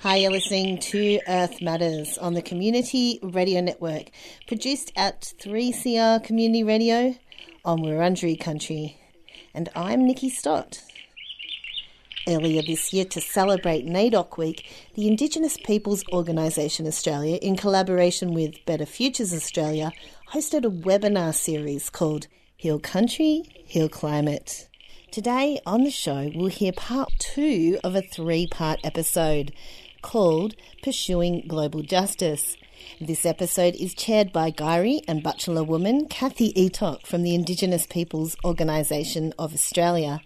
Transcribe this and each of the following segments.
Hi, you're listening to Earth Matters on the Community Radio Network, produced at 3CR Community Radio on Wurundjeri Country. And I'm Nikki Stott. Earlier this year, to celebrate NAIDOC Week, the Indigenous Peoples Organisation Australia, in collaboration with Better Futures Australia, hosted a webinar series called Heal Country, Heal Climate. Today on the show, we'll hear part two of a three part episode called Pursuing Global Justice. This episode is chaired by Guyri and Bachelor woman Kathy Eatock from the Indigenous Peoples Organisation of Australia.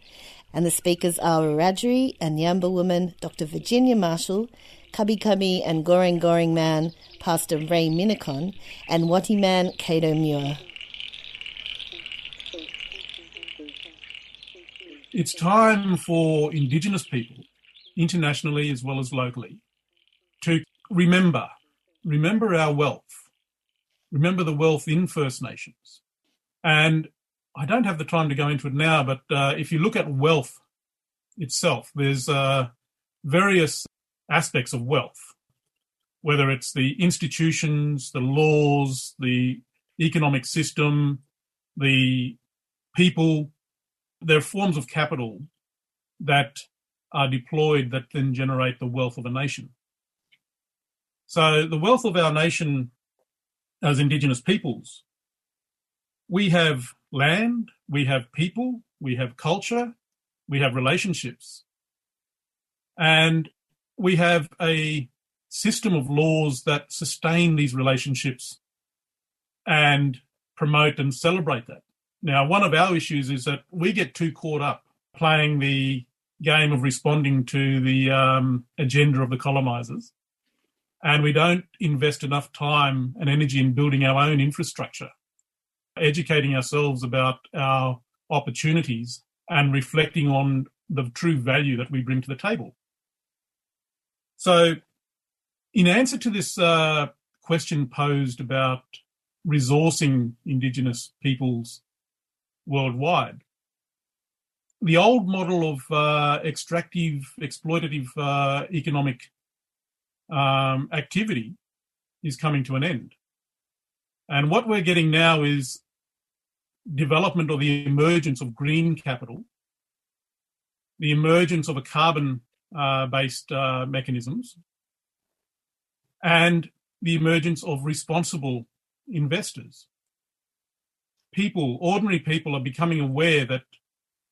And the speakers are Wiradjuri and Nyemba woman Dr. Virginia Marshall, Kabi Kabi and Goreng Goreng man Pastor Ray Minniecon, and Wati man Kado Muir. It's time for Indigenous people, internationally as well as locally, to remember, remember our wealth, remember the wealth in First Nations. And I don't have the time to go into it now, but uh, if you look at wealth itself, there's uh, various aspects of wealth, whether it's the institutions, the laws, the economic system, the people there are forms of capital that are deployed that then generate the wealth of a nation. So the wealth of our nation as Indigenous peoples, we have land, we have people, we have culture, we have relationships, and we have a system of laws that sustain these relationships and promote and celebrate that. Now, one of our issues is that we get too caught up playing the game of responding to the um, agenda of the colonizers, and we don't invest enough time and energy in building our own infrastructure, educating ourselves about our opportunities, and reflecting on the true value that we bring to the table. So, in answer to this uh, question posed about resourcing Indigenous peoples worldwide. The old model of uh, extractive, exploitative uh, economic um, activity is coming to an end. And what we're getting now is development or the emergence of green capital, the emergence of a carbon uh, based uh, mechanisms, and the emergence of responsible investors people, ordinary people, are becoming aware that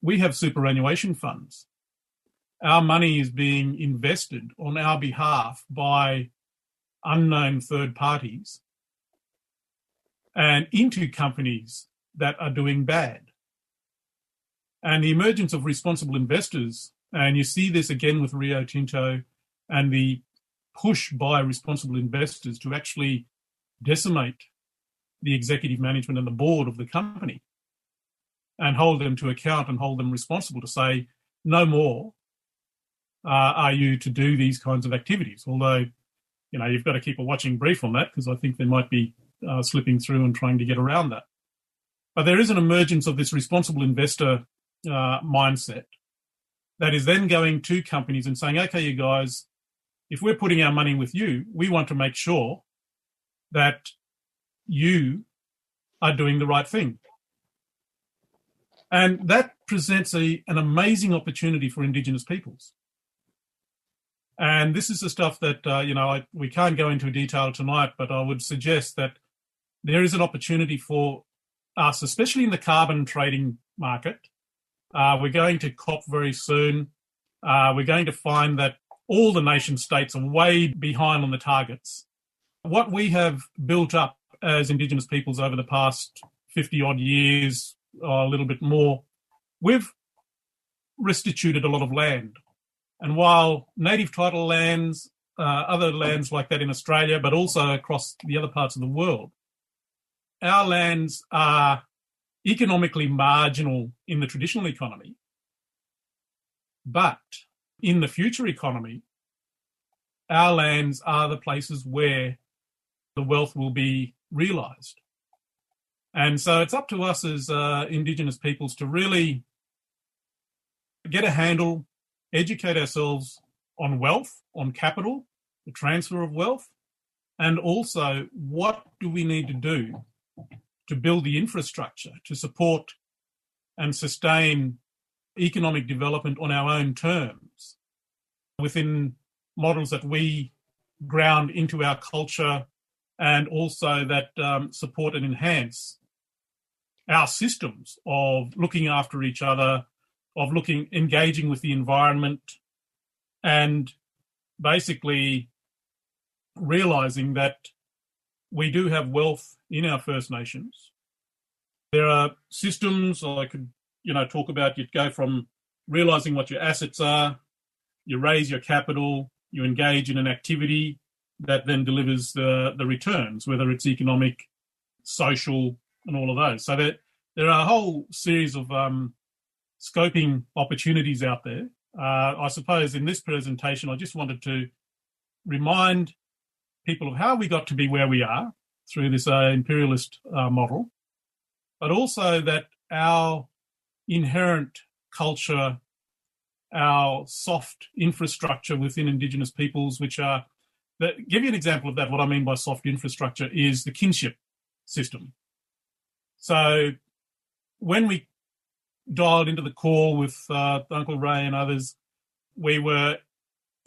we have superannuation funds. Our money is being invested on our behalf by unknown third parties and into companies that are doing bad. And the emergence of responsible investors, and you see this again with Rio Tinto and the push by responsible investors to actually decimate the executive management and the board of the company and hold them to account and hold them responsible to say, no more uh, are you to do these kinds of activities. Although, you know, you've got to keep a watching brief on that because I think there might be uh, slipping through and trying to get around that. But there is an emergence of this responsible investor uh, mindset that is then going to companies and saying, okay, you guys, if we're putting our money with you, we want to make sure that you are doing the right thing. And that presents a, an amazing opportunity for Indigenous peoples. And this is the stuff that, uh, you know, I, we can't go into detail tonight, but I would suggest that there is an opportunity for us, especially in the carbon trading market. Uh, we're going to COP very soon. Uh, we're going to find that all the nation states are way behind on the targets. What we have built up as Indigenous peoples over the past 50 odd years, or a little bit more, we've restituted a lot of land. And while native title lands, uh, other lands like that in Australia, but also across the other parts of the world, our lands are economically marginal in the traditional economy. But in the future economy, our lands are the places where the wealth will be realized. And so it's up to us as uh, Indigenous peoples to really get a handle, educate ourselves on wealth, on capital, the transfer of wealth, and also what do we need to do to build the infrastructure to support and sustain economic development on our own terms within models that we ground into our culture and also that um, support and enhance our systems of looking after each other, of looking, engaging with the environment, and basically realizing that we do have wealth in our First Nations. There are systems I could, you know, talk about. You'd go from realizing what your assets are, you raise your capital, you engage in an activity that then delivers the, the returns, whether it's economic, social, and all of those. So there, there are a whole series of um, scoping opportunities out there. Uh, I suppose in this presentation, I just wanted to remind people of how we got to be where we are through this uh, imperialist uh, model, but also that our inherent culture, our soft infrastructure within Indigenous peoples, which are, that, give you an example of that. What I mean by soft infrastructure is the kinship system. So when we dialed into the call with uh, Uncle Ray and others, we were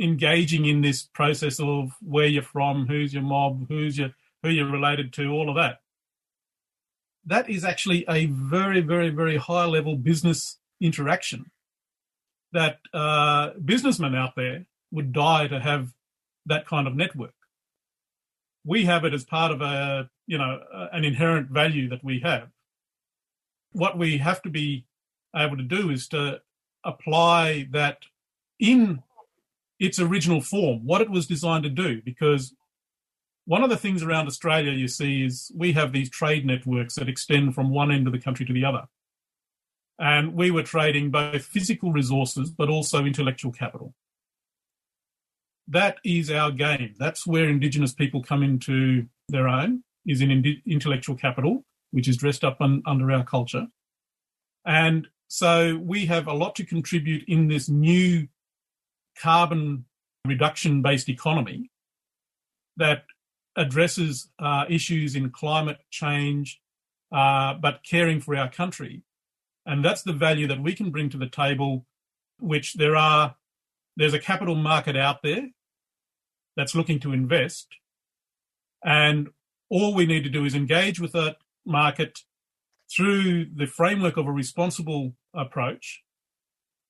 engaging in this process of where you're from, who's your mob, who's your who you're related to, all of that. That is actually a very, very, very high level business interaction that uh, businessmen out there would die to have that kind of network. We have it as part of a, you know, an inherent value that we have. What we have to be able to do is to apply that in its original form, what it was designed to do, because one of the things around Australia you see is we have these trade networks that extend from one end of the country to the other. And we were trading both physical resources but also intellectual capital. That is our game. That's where Indigenous people come into their own, is in intellectual capital, which is dressed up un- under our culture. And so we have a lot to contribute in this new carbon reduction based economy that addresses uh, issues in climate change, uh, but caring for our country. And that's the value that we can bring to the table, which there are, there's a capital market out there that's looking to invest. And all we need to do is engage with that market through the framework of a responsible approach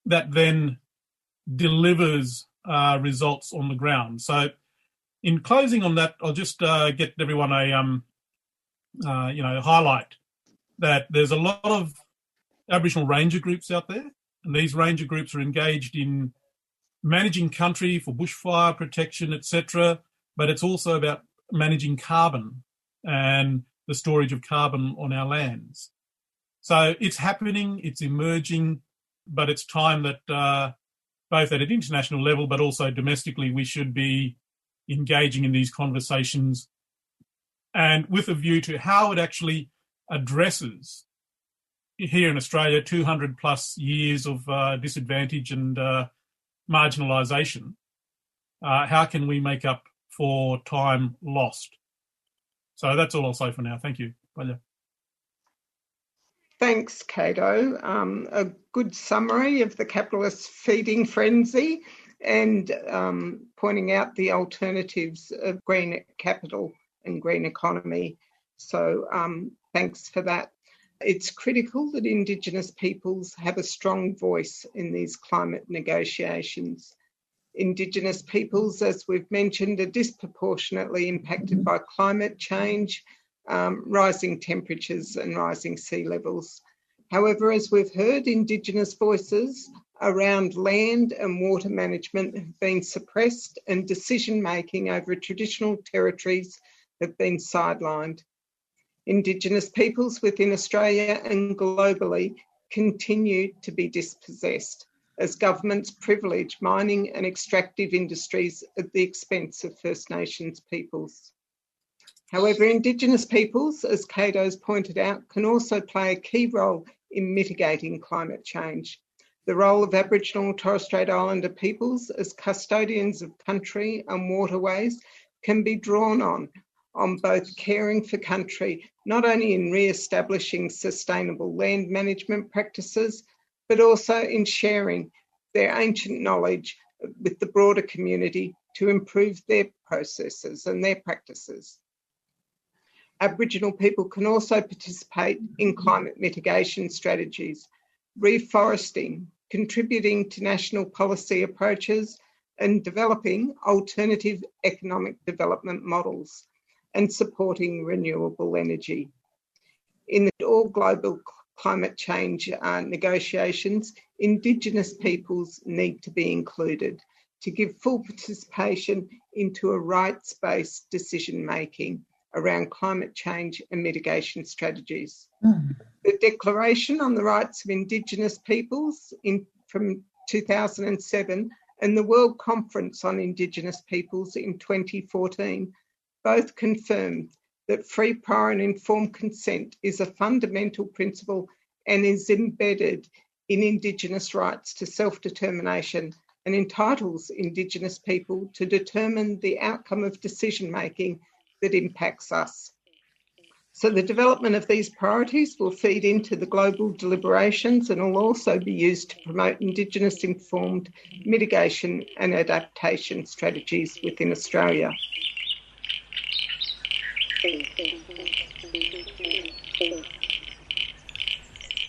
that then delivers uh, results on the ground. So in closing on that, I'll just uh, get everyone a um, uh, you know highlight that there's a lot of Aboriginal ranger groups out there, and these ranger groups are engaged in managing country for bushfire protection, etc. But it's also about managing carbon and the storage of carbon on our lands. So it's happening, it's emerging, but it's time that uh, both at an international level, but also domestically, we should be engaging in these conversations and with a view to how it actually addresses here in Australia 200 plus years of uh, disadvantage and uh, marginalisation. Uh, how can we make up for time lost? So that's all I'll say for now. Thank you. Bye. Thanks, Kado. Um, a good summary of the capitalist feeding frenzy and um, pointing out the alternatives of green capital and green economy. So um, thanks for that. It's critical that Indigenous peoples have a strong voice in these climate negotiations. Indigenous peoples, as we've mentioned, are disproportionately impacted by climate change, um, rising temperatures, and rising sea levels. However, as we've heard, Indigenous voices around land and water management have been suppressed and decision making over traditional territories have been sidelined. Indigenous peoples within Australia and globally continue to be dispossessed as governments privilege mining and extractive industries at the expense of First Nations peoples. However, Indigenous peoples, as has pointed out, can also play a key role in mitigating climate change. The role of Aboriginal and Torres Strait Islander peoples as custodians of country and waterways can be drawn on on both caring for country, not only in re-establishing sustainable land management practices, but also in sharing their ancient knowledge with the broader community to improve their processes and their practices. Aboriginal people can also participate in climate mitigation strategies, reforesting, contributing to national policy approaches, and developing alternative economic development models and supporting renewable energy. In all global climate change uh, negotiations, Indigenous peoples need to be included to give full participation into a rights based decision making around climate change and mitigation strategies. Mm. The Declaration on the Rights of Indigenous Peoples in, from 2007 and the World Conference on Indigenous Peoples in 2014 both confirmed that free, prior, and informed consent is a fundamental principle and is embedded in Indigenous rights to self determination and entitles Indigenous people to determine the outcome of decision making that impacts us. So, the development of these priorities will feed into the global deliberations and will also be used to promote Indigenous informed mitigation and adaptation strategies within Australia.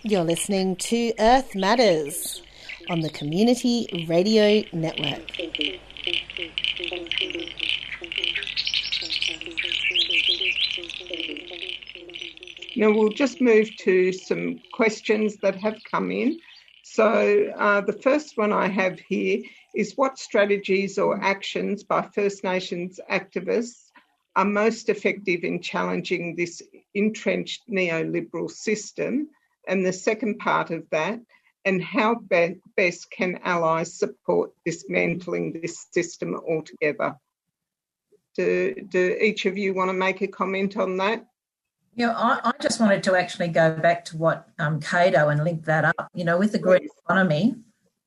You're listening to Earth Matters on the Community Radio Network. Now we'll just move to some questions that have come in. So uh, the first one I have here is what strategies or actions by First Nations activists are most effective in challenging this entrenched neoliberal system? And the second part of that, and how be- best can allies support dismantling this system altogether? Do, do each of you want to make a comment on that? Yeah, I, I just wanted to actually go back to what um, Kado and link that up. You know, with the green economy,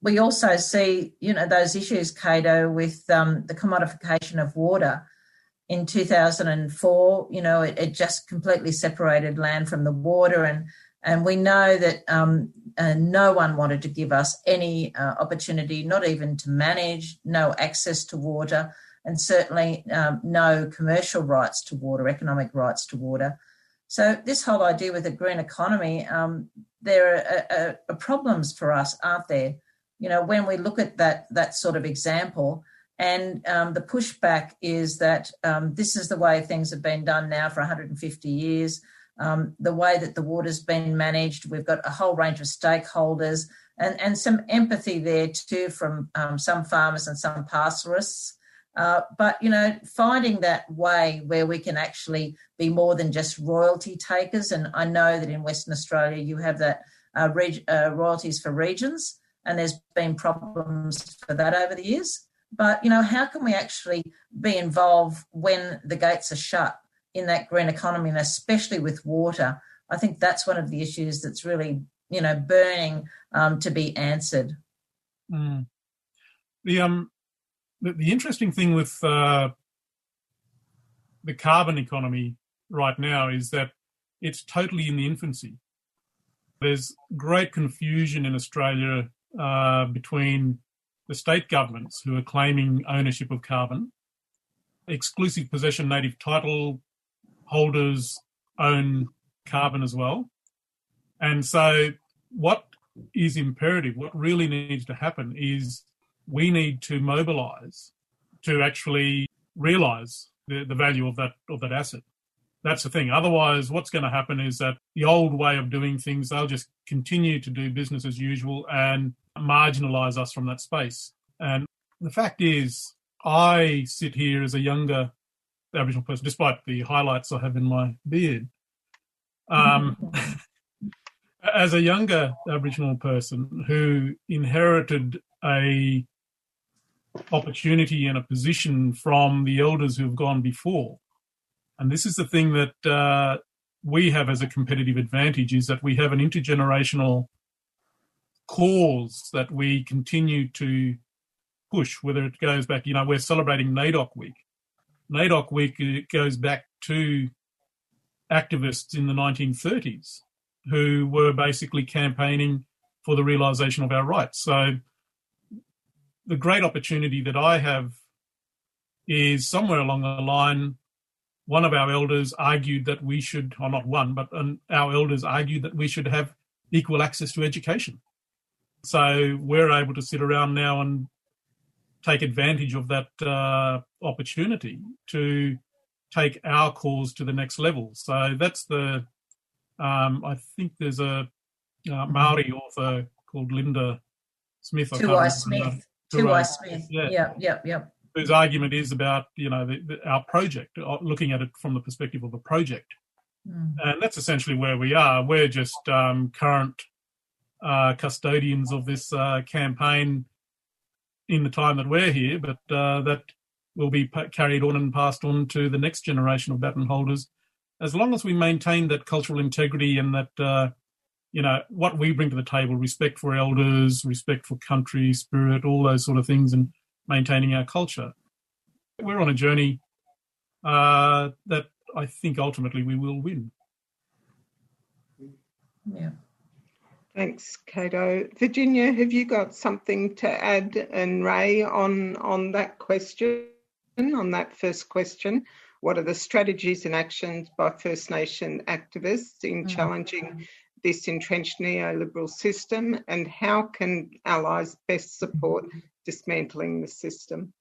we also see, you know, those issues, Kado, with um, the commodification of water in 2004, you know, it, it, just completely separated land from the water. And, and we know that um, uh, no one wanted to give us any uh, opportunity, not even to manage, no access to water, and certainly um, no commercial rights to water, economic rights to water. So, this whole idea with a green economy, um, there are, are, are problems for us, aren't there? You know, when we look at that that sort of example, and um, the pushback is that um, this is the way things have been done now for 150 years. Um, the way that the water's been managed, we've got a whole range of stakeholders and, and some empathy there too from um, some farmers and some pastoralists. Uh, but you know, finding that way where we can actually be more than just royalty takers, and I know that in Western Australia you have that uh, reg- uh, royalties for regions, and there's been problems for that over the years. But, you know, how can we actually be involved when the gates are shut in that green economy and especially with water? I think that's one of the issues that's really, you know, burning um, to be answered. Mm. The um, the, the, interesting thing with uh, the carbon economy right now is that it's totally in the infancy. There's great confusion in Australia uh, between the state governments who are claiming ownership of carbon. Exclusive possession native title holders own carbon as well. And so, what is imperative, what really needs to happen is we need to mobilize to actually realize the, the value of that of that asset. That's the thing. Otherwise, what's going to happen is that the old way of doing things, they'll just continue to do business as usual and marginalize us from that space. And the fact is, I sit here as a younger Aboriginal person, despite the highlights I have in my beard. Um, as a younger Aboriginal person who inherited a opportunity and a position from the elders who have gone before, And this is the thing that uh, we have as a competitive advantage is that we have an intergenerational cause that we continue to push, whether it goes back, you know, we're celebrating NAIDOC Week. NAIDOC Week goes back to activists in the 1930s who were basically campaigning for the realization of our rights. So the great opportunity that I have is somewhere along the line, one of our elders argued that we should, or not one, but our elders argued that we should have equal access to education. So we're able to sit around now and take advantage of that uh, opportunity to take our cause to the next level. So that's the, um, I think there's a uh, Maori author called Linda Smith. Tuhiwai Smith. Tuhiwai Smith. Yeah, yeah, yeah. yeah. Whose argument is about, you know, the, the, our project, uh, looking at it from the perspective of a project. Mm. And that's essentially where we are. We're just um, current uh, custodians of this uh, campaign in the time that we're here, but uh, that will be carried on and passed on to the next generation of baton holders. As long as we maintain that cultural integrity and that, uh, you know, what we bring to the table, respect for elders, respect for country, spirit, all those sort of things, and maintaining our culture. We're on a journey uh, that I think ultimately we will win. Yeah. Thanks, Kado. Virginia, have you got something to add, and Ray, on on that question, on that first question? What are the strategies and actions by First Nation activists in mm. challenging this entrenched neoliberal system, and how can allies best support dismantling the system?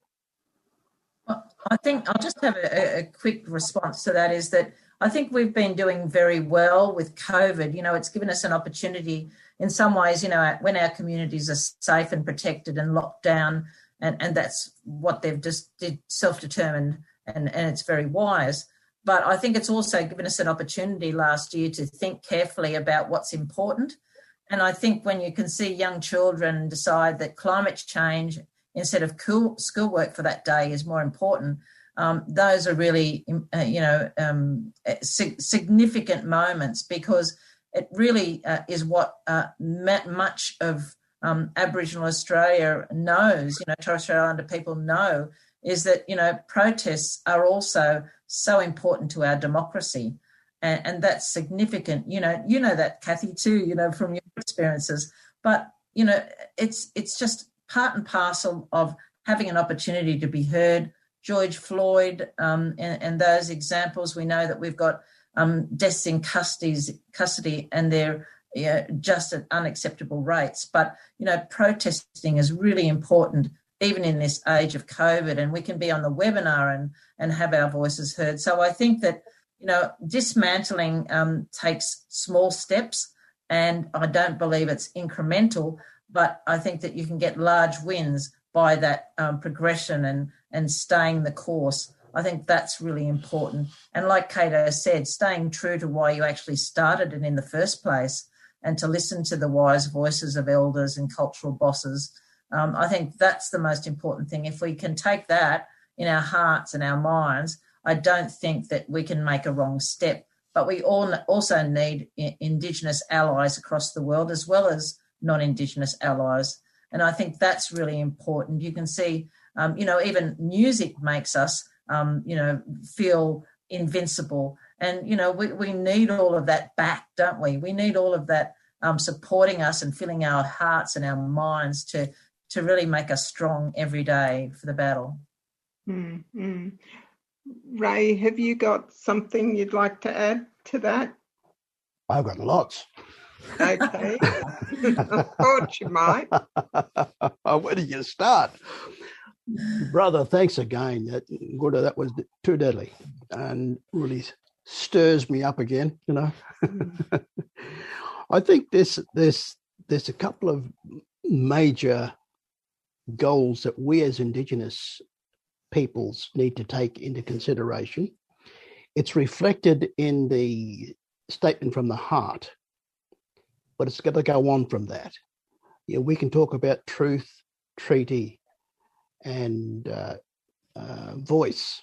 I think I'll just have a, a quick response to that. Is that I think we've been doing very well with COVID. You know, it's given us an opportunity in some ways, you know, when our communities are safe and protected and locked down, and, and that's what they've just did self-determined and, and it's very wise. But I think it's also given us an opportunity last year to think carefully about what's important. And I think when you can see young children decide that climate change instead of schoolwork for that day is more important, um, those are really, uh, you know, um, significant moments because it really uh, is what uh, much of um, Aboriginal Australia knows, you know, Torres Strait Islander people know, is that, you know, protests are also so important to our democracy. And, and that's significant. You know, you know that, Kathy, too, you know, from your experiences. But, you know, it's it's just part and parcel of having an opportunity to be heard. George Floyd um, and, and those examples, we know that we've got um, deaths in custody, and they're you know, just at unacceptable rates. But you know, protesting is really important, even in this age of COVID. And we can be on the webinar and and have our voices heard. So I think that you know, dismantling um, takes small steps, and I don't believe it's incremental. But I think that you can get large wins by that um, progression and and staying the course. I think that's really important. And like Kado said, staying true to why you actually started it in the first place and to listen to the wise voices of elders and cultural bosses. Um, I think that's the most important thing. If we can take that in our hearts and our minds, I don't think that we can make a wrong step. But we all also need Indigenous allies across the world as well as non Indigenous allies. And I think that's really important. You can see, um, you know, even music makes us um, you know, feel invincible. And, you know, we, we need all of that back, don't we? We need all of that um, supporting us and filling our hearts and our minds to, to really make us strong every day for the battle. Mm-hmm. Ray, have you got something you'd like to add to that? I've got lots. Okay. I thought you might. Where do you start? brother, thanks again. That, that was too deadly and really stirs me up again, you know. Mm. I think there's there's there's a couple of major goals that we as Indigenous peoples need to take into consideration. It's reflected in the statement from the heart, but it's got to go on from that. You know, we can talk about truth, treaty, and uh, uh, voice.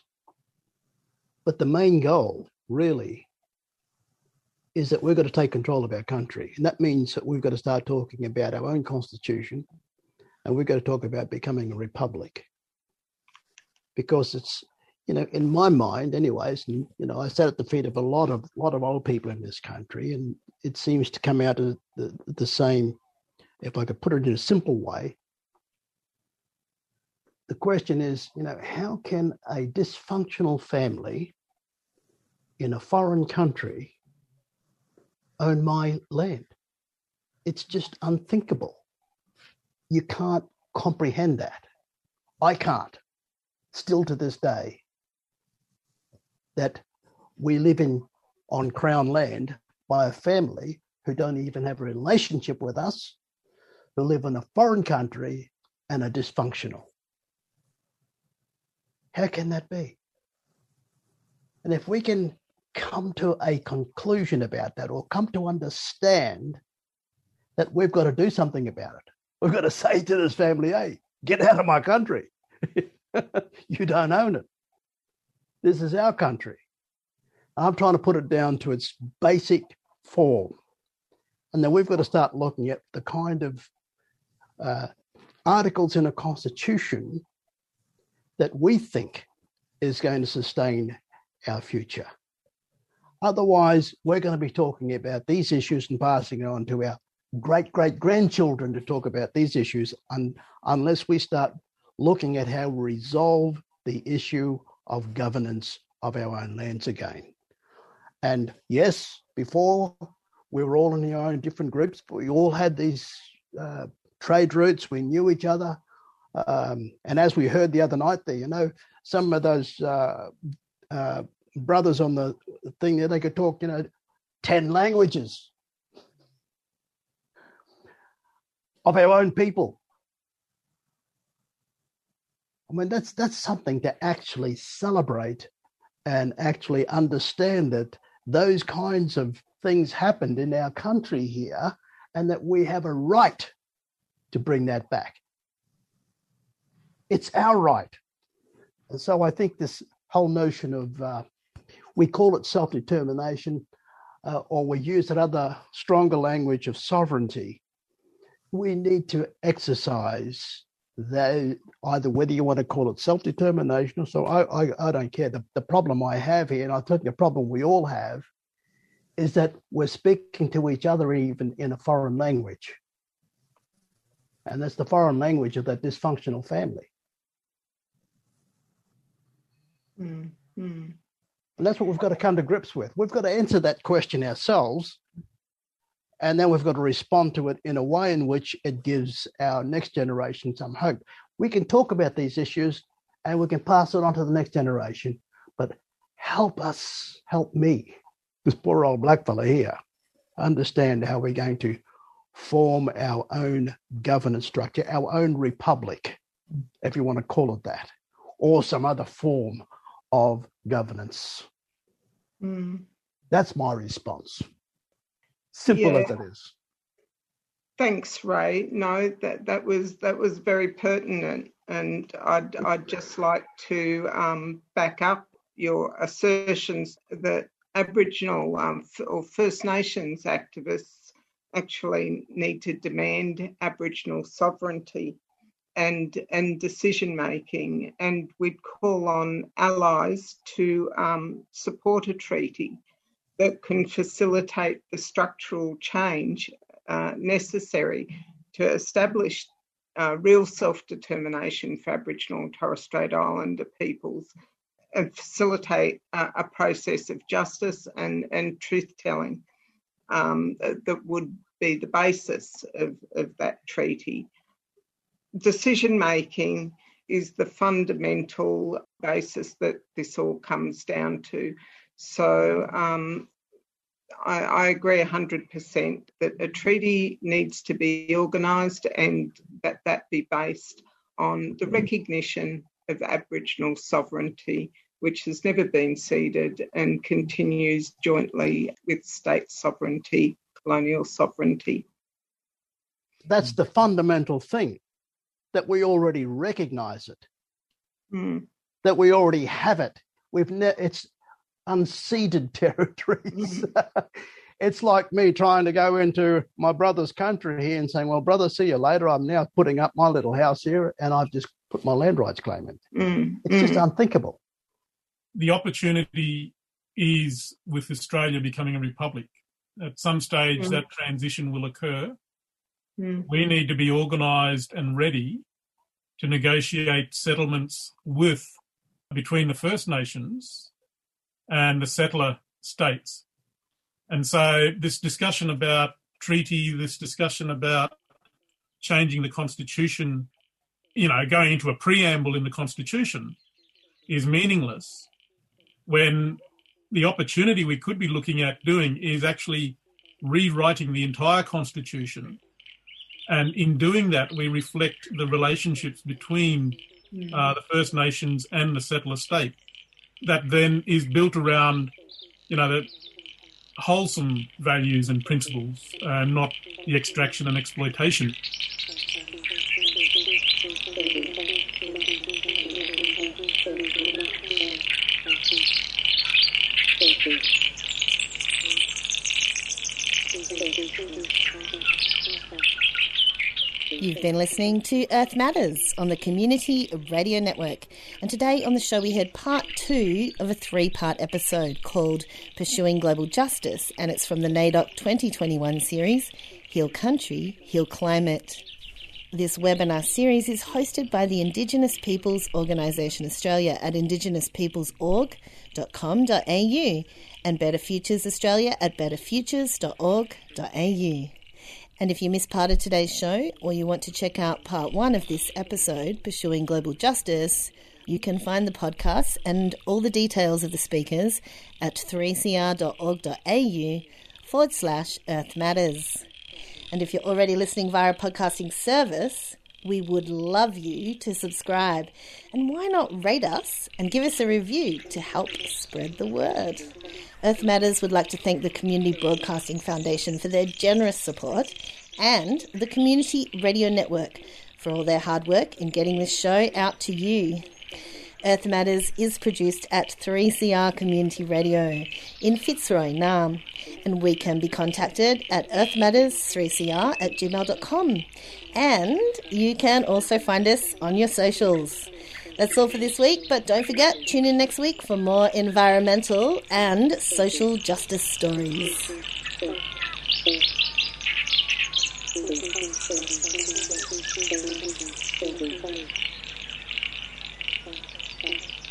But the main goal, really, is that we've got to take control of our country. And that means that we've got to start talking about our own constitution and we're going to talk about becoming a republic. Because it's, you know, in my mind, anyways, and you know, I sat at the feet of a lot of lot of old people in this country, and it seems to come out of the, the same, if I could put it in a simple way. The question is, you know, how can a dysfunctional family in a foreign country own my land? It's just unthinkable. You can't comprehend that. I can't, still to this day, that we live in on crown land by a family who don't even have a relationship with us, who live in a foreign country and are dysfunctional. How can that be? And if we can come to a conclusion about that or come to understand that we've got to do something about it, we've got to say to this family, hey, get out of my country. you don't own it. This is our country. I'm trying to put it down to its basic form. And then we've got to start looking at the kind of uh, articles in a constitution that we think is going to sustain our future. Otherwise, we're going to be talking about these issues and passing it on to our great great grandchildren to talk about these issues un- unless we start looking at how we resolve the issue of governance of our own lands again. And yes, before we were all in our own different groups, but we all had these uh, trade routes. We knew each other. Um, and as we heard the other night there, you know, some of those uh, uh, brothers on the thing there, they could talk, you know, 10 languages of our own people. I mean, that's that's something to actually celebrate and actually understand that those kinds of things happened in our country here and that we have a right to bring that back. It's our right. And so I think this whole notion of, uh, we call it self determination, uh, or we use another stronger language of sovereignty. We need to exercise that either whether you want to call it self-determination or so I, I, I don't care. The, the problem I have here, and I think the problem we all have, is that we're speaking to each other even in a foreign language. And that's the foreign language of that dysfunctional family. Mm, mm. And that's what we've got to come to grips with. We've got to answer that question ourselves and then we've got to respond to it in a way in which it gives our next generation some hope. We can talk about these issues and we can pass it on to the next generation, but help us, help me, this poor old black fella here, understand how we're going to form our own governance structure, our own republic, if you want to call it that, or some other form of governance. Mm. That's my response. Simple yeah. as it is. Thanks, Ray. No, that that was that was very pertinent, and I'd I'd just like to um, back up your assertions that Aboriginal um, or First Nations activists actually need to demand Aboriginal sovereignty and and decision making, and we'd call on allies to um, support a treaty that can facilitate the structural change uh, necessary to establish uh, real self determination for Aboriginal and Torres Strait Islander peoples and facilitate uh, a process of justice and, and truth telling um, that, would be the basis of, of that treaty. Decision making is the fundamental basis that this all comes down to. So um, I, I, agree 100% that a treaty needs to be organised and that that be based on the recognition of Aboriginal sovereignty, which has never been ceded and continues jointly with state sovereignty, colonial sovereignty. That's the fundamental thing that we already recognise it, mm. that we already have it. We've ne- it's unceded territories. it's like me trying to go into my brother's country here and saying, Well, brother, see you later. I'm now putting up my little house here and I've just put my land rights claim in. Mm, It's just mm, unthinkable. The opportunity is with Australia becoming a republic. At some stage, Mm. that transition will occur. mm, We need to be organised and ready to negotiate settlements with between the First Nations and the settler states. And so, this discussion about treaty, this discussion about changing the constitution, you know, going into a preamble in the constitution is meaningless when the opportunity we could be looking at doing is actually rewriting the entire constitution. And in doing that, we reflect the relationships between uh, the First Nations and the settler state that then is built around, you know, the wholesome values and principles, uh, not the extraction and exploitation. You've been listening to Earth Matters on the Community Radio Network. And today on the show, we heard part two of a three part episode called Pursuing Global Justice. And it's from the NAIDOC 2021 series Heal Country, Heal Climate. This webinar series is hosted by the Indigenous Peoples Organisation Australia at indigenousppeoplesorg.com.au and Better Futures Australia at betterfutures.org.au. And if you missed part of today's show or you want to check out part one of this episode, Pursuing Global Justice, you can find the podcast and all the details of the speakers at 3cr.org.au forward slash Earth Matters. And if you're already listening via a podcasting service, we would love you to subscribe. And why not rate us and give us a review to help spread the word? Earth Matters would like to thank the Community Broadcasting Foundation for their generous support and the Community Radio Network for all their hard work in getting this show out to you. Earth Matters is produced at 3CR Community Radio in Fitzroy, Naarm, and we can be contacted at earthmatters3cr at gmail.com. And you can also find us on your socials. That's all for this week, but don't forget, tune in next week for more environmental and social justice stories.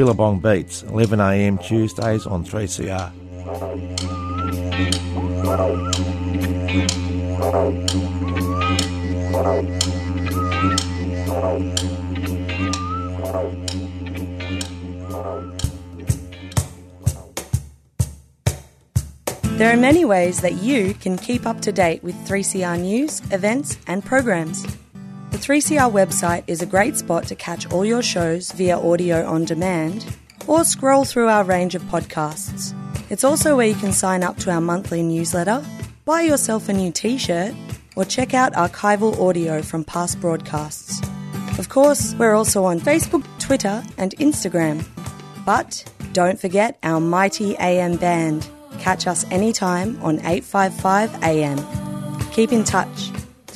Billabong Beats, 11am Tuesdays on 3CR. There are many ways that you can keep up to date with 3CR news, events, and programs. The 3CR website is a great spot to catch all your shows via audio on demand or scroll through our range of podcasts. It's also where you can sign up to our monthly newsletter, buy yourself a new t shirt, or check out archival audio from past broadcasts. Of course, we're also on Facebook, Twitter, and Instagram. But don't forget our mighty AM band. Catch us anytime on 855 AM. Keep in touch.